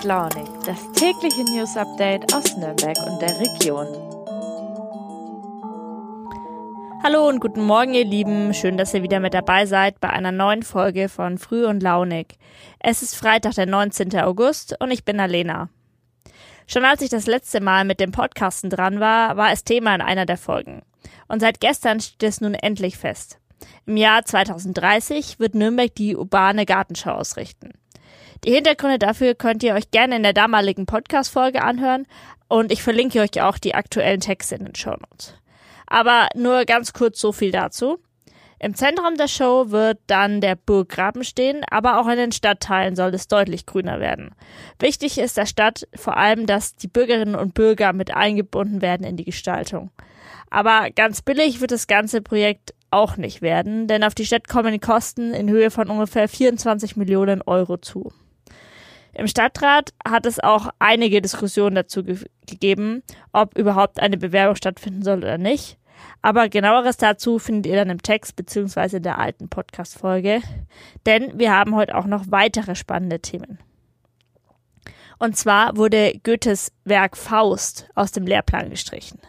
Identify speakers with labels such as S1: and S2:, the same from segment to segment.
S1: und Launig, das tägliche News Update aus Nürnberg und der Region.
S2: Hallo und guten Morgen, ihr Lieben. Schön, dass ihr wieder mit dabei seid bei einer neuen Folge von Früh und Launig. Es ist Freitag, der 19. August und ich bin Alena. Schon als ich das letzte Mal mit dem Podcasten dran war, war es Thema in einer der Folgen. Und seit gestern steht es nun endlich fest. Im Jahr 2030 wird Nürnberg die urbane Gartenschau ausrichten. Die Hintergründe dafür könnt ihr euch gerne in der damaligen Podcast-Folge anhören und ich verlinke euch auch die aktuellen Texte in den Show Notes. Aber nur ganz kurz so viel dazu. Im Zentrum der Show wird dann der Burggraben stehen, aber auch in den Stadtteilen soll es deutlich grüner werden. Wichtig ist der Stadt vor allem, dass die Bürgerinnen und Bürger mit eingebunden werden in die Gestaltung. Aber ganz billig wird das ganze Projekt auch nicht werden, denn auf die Stadt kommen Kosten in Höhe von ungefähr 24 Millionen Euro zu. Im Stadtrat hat es auch einige Diskussionen dazu ge gegeben, ob überhaupt eine Bewerbung stattfinden soll oder nicht. Aber genaueres dazu findet ihr dann im Text beziehungsweise in der alten Podcast-Folge. Denn wir haben heute auch noch weitere spannende Themen. Und zwar wurde Goethes Werk Faust aus dem Lehrplan gestrichen.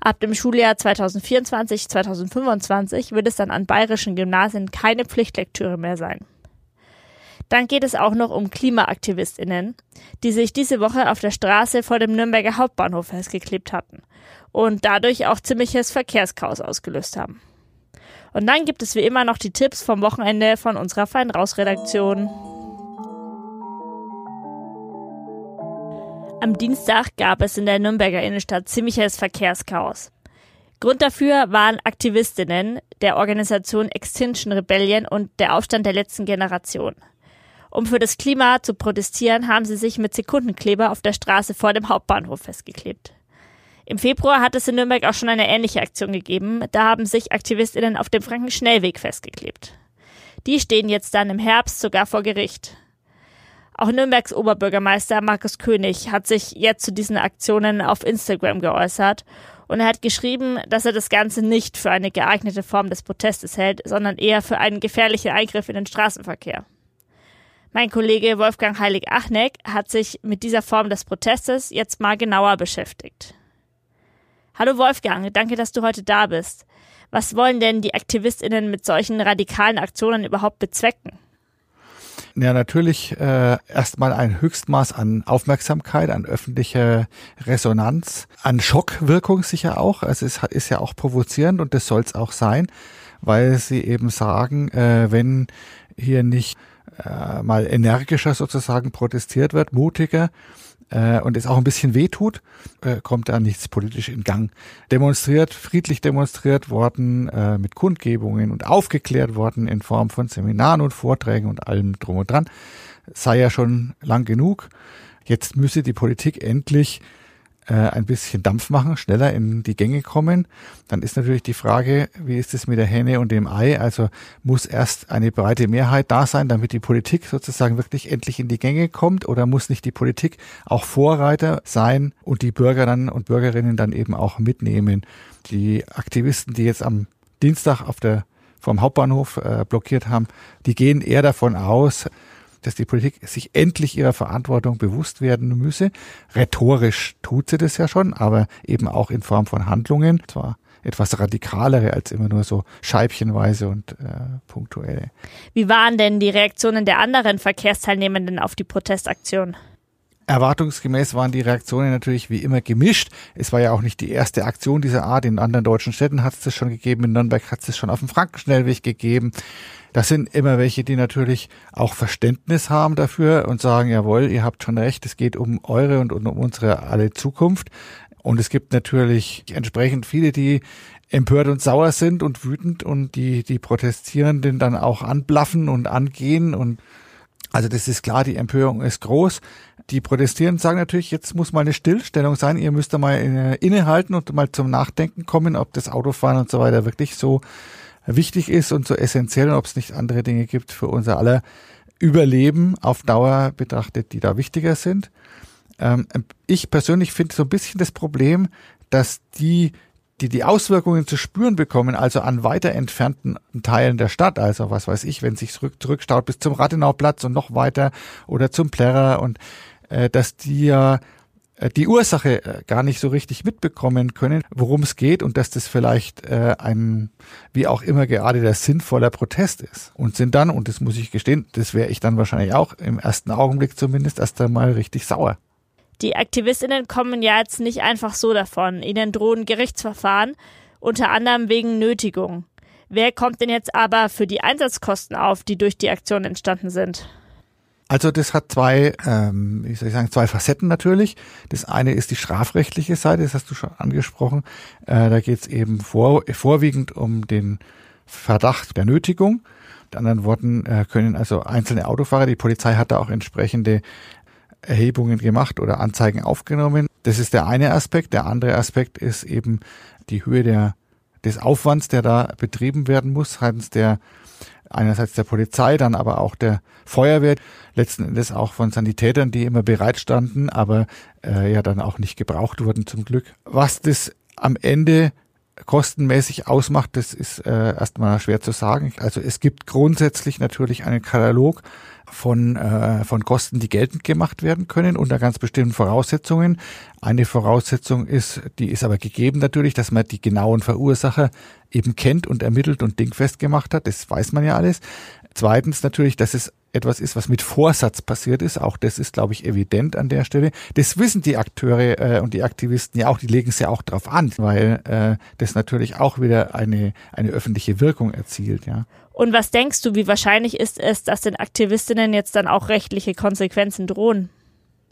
S2: Ab dem Schuljahr 2024-2025 wird es dann an bayerischen Gymnasien keine Pflichtlektüre mehr sein. Dann geht es auch noch um KlimaaktivistInnen, die sich diese Woche auf der Straße vor dem Nürnberger Hauptbahnhof festgeklebt hatten und dadurch auch ziemliches Verkehrschaos ausgelöst haben. Und dann gibt es wie immer noch die Tipps vom Wochenende von unserer Fein Raus Redaktion. Am Dienstag gab es in der Nürnberger Innenstadt ziemliches Verkehrschaos. Grund dafür waren Aktivistinnen der Organisation Extinction Rebellion und der Aufstand der letzten Generation. Um für das Klima zu protestieren, haben sie sich mit Sekundenkleber auf der Straße vor dem Hauptbahnhof festgeklebt. Im Februar hat es in Nürnberg auch schon eine ähnliche Aktion gegeben. Da haben sich AktivistInnen auf dem Frankenschnellweg festgeklebt. Die stehen jetzt dann im Herbst sogar vor Gericht. Auch Nürnbergs Oberbürgermeister Markus König hat sich jetzt zu diesen Aktionen auf Instagram geäußert und er hat geschrieben, dass er das Ganze nicht für eine geeignete Form des Protestes hält, sondern eher für einen gefährlichen Eingriff in den Straßenverkehr. Mein Kollege Wolfgang Heilig-Achneck hat sich mit dieser Form des Protestes jetzt mal genauer beschäftigt. Hallo Wolfgang, danke, dass du heute da bist. Was wollen denn die AktivistInnen mit solchen radikalen Aktionen überhaupt bezwecken?
S3: Ja, natürlich äh, erstmal ein Höchstmaß an Aufmerksamkeit, an öffentliche Resonanz, an Schockwirkung sicher auch. Also es ist ja auch provozierend und das soll es auch sein, weil sie eben sagen, äh, wenn hier nicht äh, mal energischer sozusagen protestiert wird, mutiger, äh, und es auch ein bisschen wehtut, äh, kommt da nichts politisch in Gang. Demonstriert, friedlich demonstriert worden, äh, mit Kundgebungen und aufgeklärt worden in Form von Seminaren und Vorträgen und allem drum und dran, sei ja schon lang genug. Jetzt müsse die Politik endlich äh, ein bisschen Dampf machen, schneller in die Gänge kommen. Dann ist natürlich die Frage, wie ist es mit der Hähne und dem Ei? Also muss erst eine breite Mehrheit da sein, damit die Politik sozusagen wirklich endlich in die Gänge kommt oder muss nicht die Politik auch Vorreiter sein und die Bürger dann und Bürgerinnen dann eben auch mitnehmen? Die Aktivisten, die jetzt am Dienstag auf der vom Hauptbahnhof äh, blockiert haben, die gehen eher davon aus, dass die Politik sich endlich ihrer Verantwortung bewusst werden müsse. Rhetorisch tut sie das ja schon, aber eben auch in Form von Handlungen. Zwar etwas radikalere als immer nur so scheibchenweise und äh, punktuelle.
S2: Wie waren denn die Reaktionen der anderen Verkehrsteilnehmenden auf die Protestaktion?
S3: Erwartungsgemäß waren die Reaktionen natürlich wie immer gemischt. Es war ja auch nicht die erste Aktion dieser Art. In anderen deutschen Städten hat es das schon gegeben. In Nürnberg hat es das schon auf dem Frankenschnellweg gegeben. Das sind immer welche, die natürlich auch Verständnis haben dafür und sagen, jawohl, ihr habt schon recht, es geht um eure und um unsere alle Zukunft. Und es gibt natürlich entsprechend viele, die empört und sauer sind und wütend und die, die Protestierenden dann auch anblaffen und angehen und also das ist klar, die Empörung ist groß. Die Protestierenden sagen natürlich, jetzt muss mal eine Stillstellung sein. Ihr müsst da mal innehalten und mal zum Nachdenken kommen, ob das Autofahren und so weiter wirklich so wichtig ist und so essentiell und ob es nicht andere Dinge gibt für unser aller Überleben auf Dauer betrachtet, die da wichtiger sind. Ähm, ich persönlich finde so ein bisschen das Problem, dass die, die die Auswirkungen zu spüren bekommen, also an weiter entfernten Teilen der Stadt, also was weiß ich, wenn sich zurück, zurückstaut bis zum Rathenauplatz und noch weiter oder zum Plärrer und äh, dass die ja äh, die Ursache äh, gar nicht so richtig mitbekommen können, worum es geht und dass das vielleicht äh, ein, wie auch immer gerade der sinnvoller Protest ist. Und sind dann, und das muss ich gestehen, das wäre ich dann wahrscheinlich auch im ersten Augenblick zumindest erst einmal richtig sauer.
S2: Die Aktivistinnen kommen ja jetzt nicht einfach so davon. Ihnen drohen Gerichtsverfahren, unter anderem wegen Nötigung. Wer kommt denn jetzt aber für die Einsatzkosten auf, die durch die Aktion entstanden sind?
S3: Also das hat zwei, ähm, wie soll ich sagen, zwei Facetten natürlich. Das eine ist die strafrechtliche Seite, das hast du schon angesprochen. Äh, da geht es eben vor, vorwiegend um den Verdacht der Nötigung. Mit anderen Worten äh, können also einzelne Autofahrer, die Polizei hat da auch entsprechende Erhebungen gemacht oder Anzeigen aufgenommen. Das ist der eine Aspekt. Der andere Aspekt ist eben die Höhe der, des Aufwands, der da betrieben werden muss, seitens der einerseits der Polizei, dann aber auch der Feuerwehr, letzten Endes auch von Sanitätern, die immer bereit standen, aber äh, ja dann auch nicht gebraucht wurden zum Glück. Was das am Ende kostenmäßig ausmacht, das ist äh, erstmal schwer zu sagen. Also es gibt grundsätzlich natürlich einen Katalog von, äh, von Kosten, die geltend gemacht werden können unter ganz bestimmten Voraussetzungen. Eine Voraussetzung ist, die ist aber gegeben natürlich, dass man die genauen Verursacher eben kennt und ermittelt und dingfest gemacht hat. Das weiß man ja alles. Zweitens natürlich, dass es etwas ist, was mit Vorsatz passiert ist. Auch das ist, glaube ich, evident an der Stelle. Das wissen die Akteure äh, und die Aktivisten ja auch, die legen es ja auch drauf an, weil äh, das natürlich auch wieder eine, eine öffentliche Wirkung erzielt, ja.
S2: Und was denkst du, wie wahrscheinlich ist es, dass den Aktivistinnen jetzt dann auch rechtliche Konsequenzen drohen?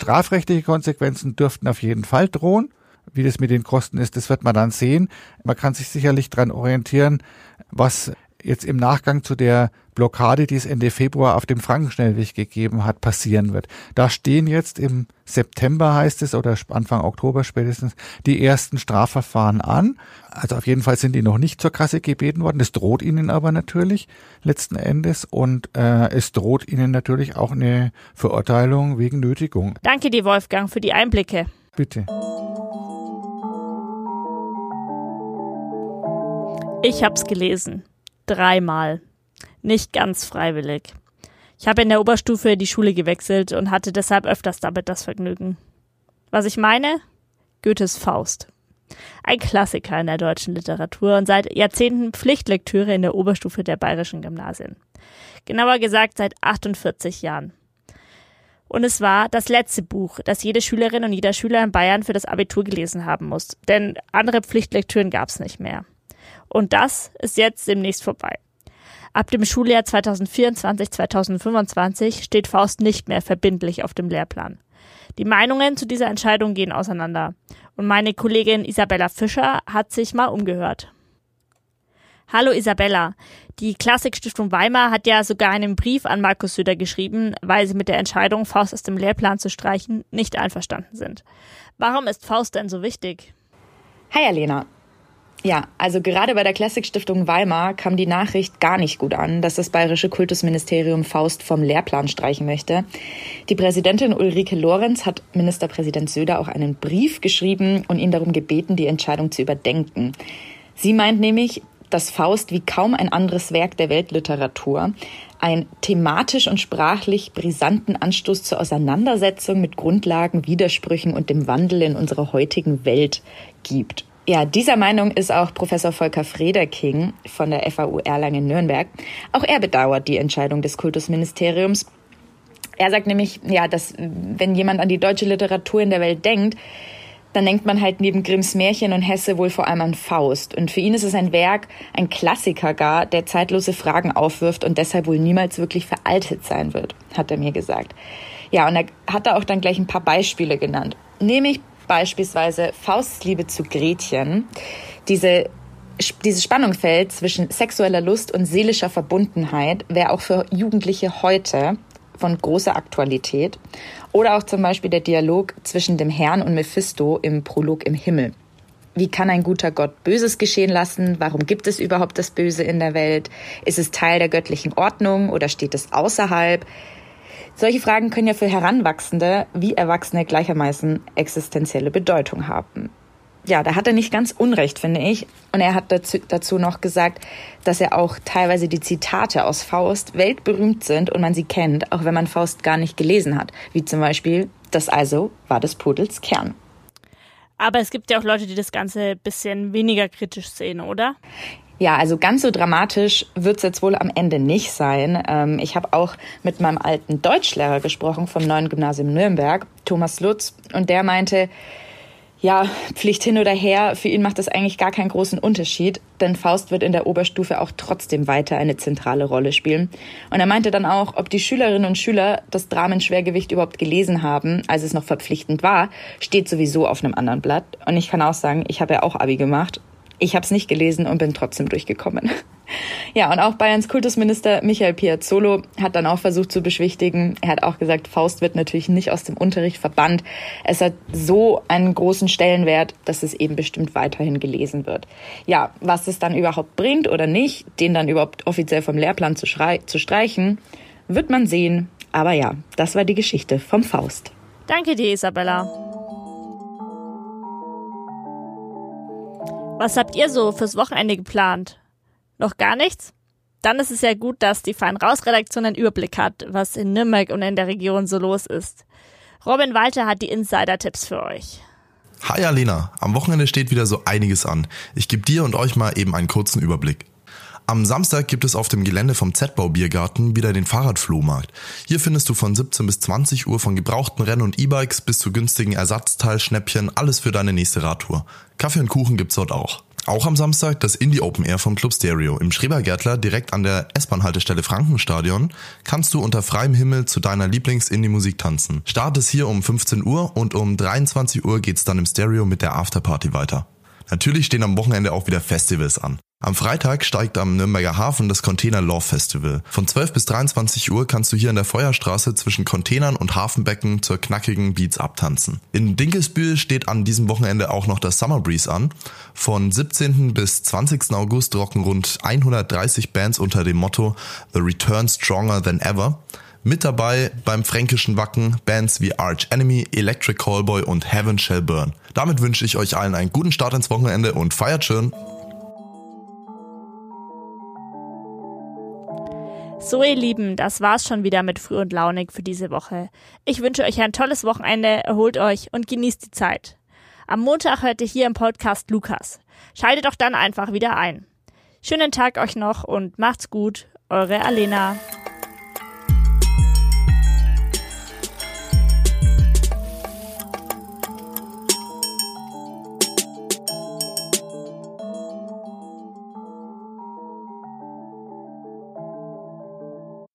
S3: Strafrechtliche Konsequenzen dürften auf jeden Fall drohen. Wie das mit den Kosten ist, das wird man dann sehen. Man kann sich sicherlich dran orientieren, was jetzt im Nachgang zu der Blockade, die es Ende Februar auf dem Frankenschnellweg gegeben hat, passieren wird. Da stehen jetzt im September heißt es oder Anfang Oktober spätestens die ersten Strafverfahren an. Also auf jeden Fall sind die noch nicht zur Kasse gebeten worden. Das droht ihnen aber natürlich letzten Endes und äh, es droht ihnen natürlich auch eine Verurteilung wegen Nötigung.
S2: Danke dir, Wolfgang, für die Einblicke.
S3: Bitte.
S2: Ich hab's gelesen. Dreimal. Nicht ganz freiwillig. Ich habe in der Oberstufe die Schule gewechselt und hatte deshalb öfters damit das Vergnügen. Was ich meine? Goethes Faust. Ein Klassiker in der deutschen Literatur und seit Jahrzehnten Pflichtlektüre in der Oberstufe der bayerischen Gymnasien. Genauer gesagt seit 48 Jahren. Und es war das letzte Buch, das jede Schülerin und jeder Schüler in Bayern für das Abitur gelesen haben muss. Denn andere Pflichtlektüren gab es nicht mehr. Und das ist jetzt demnächst vorbei. Ab dem Schuljahr 2024-2025 steht Faust nicht mehr verbindlich auf dem Lehrplan. Die Meinungen zu dieser Entscheidung gehen auseinander. Und meine Kollegin Isabella Fischer hat sich mal umgehört. Hallo Isabella. Die Klassikstiftung Weimar hat ja sogar einen Brief an Markus Söder geschrieben, weil sie mit der Entscheidung, Faust aus dem Lehrplan zu streichen, nicht einverstanden sind. Warum ist Faust denn so wichtig?
S4: Hi Alena. Ja, also gerade bei der Klassikstiftung Weimar kam die Nachricht gar nicht gut an, dass das bayerische Kultusministerium Faust vom Lehrplan streichen möchte. Die Präsidentin Ulrike Lorenz hat Ministerpräsident Söder auch einen Brief geschrieben und ihn darum gebeten, die Entscheidung zu überdenken. Sie meint nämlich, dass Faust wie kaum ein anderes Werk der Weltliteratur einen thematisch und sprachlich brisanten Anstoß zur Auseinandersetzung mit Grundlagen, Widersprüchen und dem Wandel in unserer heutigen Welt gibt. Ja, dieser Meinung ist auch Professor Volker Frederking von der FAU Erlangen-Nürnberg. Auch er bedauert die Entscheidung des Kultusministeriums. Er sagt nämlich, ja, dass wenn jemand an die deutsche Literatur in der Welt denkt, dann denkt man halt neben Grimms Märchen und Hesse wohl vor allem an Faust. Und für ihn ist es ein Werk, ein Klassiker gar, der zeitlose Fragen aufwirft und deshalb wohl niemals wirklich veraltet sein wird, hat er mir gesagt. Ja, und er hat da auch dann gleich ein paar Beispiele genannt. Nämlich beispielsweise Fausts Liebe zu Gretchen, diese dieses Spannungsfeld zwischen sexueller Lust und seelischer Verbundenheit wäre auch für Jugendliche heute von großer Aktualität. Oder auch zum Beispiel der Dialog zwischen dem Herrn und Mephisto im Prolog im Himmel. Wie kann ein guter Gott Böses geschehen lassen? Warum gibt es überhaupt das Böse in der Welt? Ist es Teil der göttlichen Ordnung oder steht es außerhalb? Solche Fragen können ja für Heranwachsende wie Erwachsene gleichermaßen existenzielle Bedeutung haben. Ja, da hat er nicht ganz Unrecht, finde ich. Und er hat dazu, dazu noch gesagt, dass er auch teilweise die Zitate aus Faust weltberühmt sind und man sie kennt, auch wenn man Faust gar nicht gelesen hat. Wie zum Beispiel Das also war des Pudels Kern.
S2: Aber es gibt ja auch Leute, die das Ganze bisschen weniger kritisch sehen, oder?
S4: Ja, also ganz so dramatisch wird's jetzt wohl am Ende nicht sein. Ähm, ich habe auch mit meinem alten Deutschlehrer gesprochen vom neuen Gymnasium Nürnberg, Thomas Lutz, und der meinte, ja, Pflicht hin oder her, für ihn macht das eigentlich gar keinen großen Unterschied, denn Faust wird in der Oberstufe auch trotzdem weiter eine zentrale Rolle spielen. Und er meinte dann auch, ob die Schülerinnen und Schüler das Dramenschwergewicht überhaupt gelesen haben, als es noch verpflichtend war, steht sowieso auf einem anderen Blatt. Und ich kann auch sagen, ich habe ja auch Abi gemacht ich habe es nicht gelesen und bin trotzdem durchgekommen. Ja, und auch Bayerns Kultusminister Michael Piazzolo hat dann auch versucht zu beschwichtigen. Er hat auch gesagt, Faust wird natürlich nicht aus dem Unterricht verbannt. Es hat so einen großen Stellenwert, dass es eben bestimmt weiterhin gelesen wird. Ja, was es dann überhaupt bringt oder nicht, den dann überhaupt offiziell vom Lehrplan zu, zu streichen, wird man sehen. Aber ja, das war die Geschichte vom Faust.
S2: Danke dir, Isabella. Was habt ihr so fürs Wochenende geplant? Noch gar nichts? Dann ist es ja gut, dass die Fein Raus Redaktion einen Überblick hat, was in Nürnberg und in der Region so los ist. Robin Walter hat die Insider-Tipps für euch.
S5: Hi Alena, am Wochenende steht wieder so einiges an. Ich gebe dir und euch mal eben einen kurzen Überblick. Am Samstag gibt es auf dem Gelände vom Z-Bau Biergarten wieder den Fahrradflohmarkt. Hier findest du von 17 bis 20 Uhr von gebrauchten Renn- und E-Bikes bis zu günstigen Ersatzteilschnäppchen alles für deine nächste Radtour. Kaffee und Kuchen gibt's dort auch. Auch am Samstag das Indie Open Air vom Club Stereo. Im Schrebergärtler direkt an der S-Bahn-Haltestelle Frankenstadion kannst du unter freiem Himmel zu deiner Lieblings-Indie-Musik tanzen. Start ist hier um 15 Uhr und um 23 Uhr geht's dann im Stereo mit der Afterparty weiter. Natürlich stehen am Wochenende auch wieder Festivals an. Am Freitag steigt am Nürnberger Hafen das Container Love Festival. Von 12 bis 23 Uhr kannst du hier in der Feuerstraße zwischen Containern und Hafenbecken zur knackigen Beats abtanzen. In Dinkelsbühl steht an diesem Wochenende auch noch das Summer Breeze an. Von 17. bis 20. August rocken rund 130 Bands unter dem Motto The Return Stronger Than Ever. Mit dabei beim fränkischen Wacken Bands wie Arch Enemy, Electric Callboy und Heaven Shall Burn. Damit wünsche ich euch allen einen guten Start ins Wochenende und feiert schön!
S2: So, ihr Lieben, das war's schon wieder mit Früh und Launig für diese Woche. Ich wünsche euch ein tolles Wochenende, erholt euch und genießt die Zeit. Am Montag hört ihr hier im Podcast Lukas. Schaltet doch dann einfach wieder ein. Schönen Tag euch noch und macht's gut, eure Alena.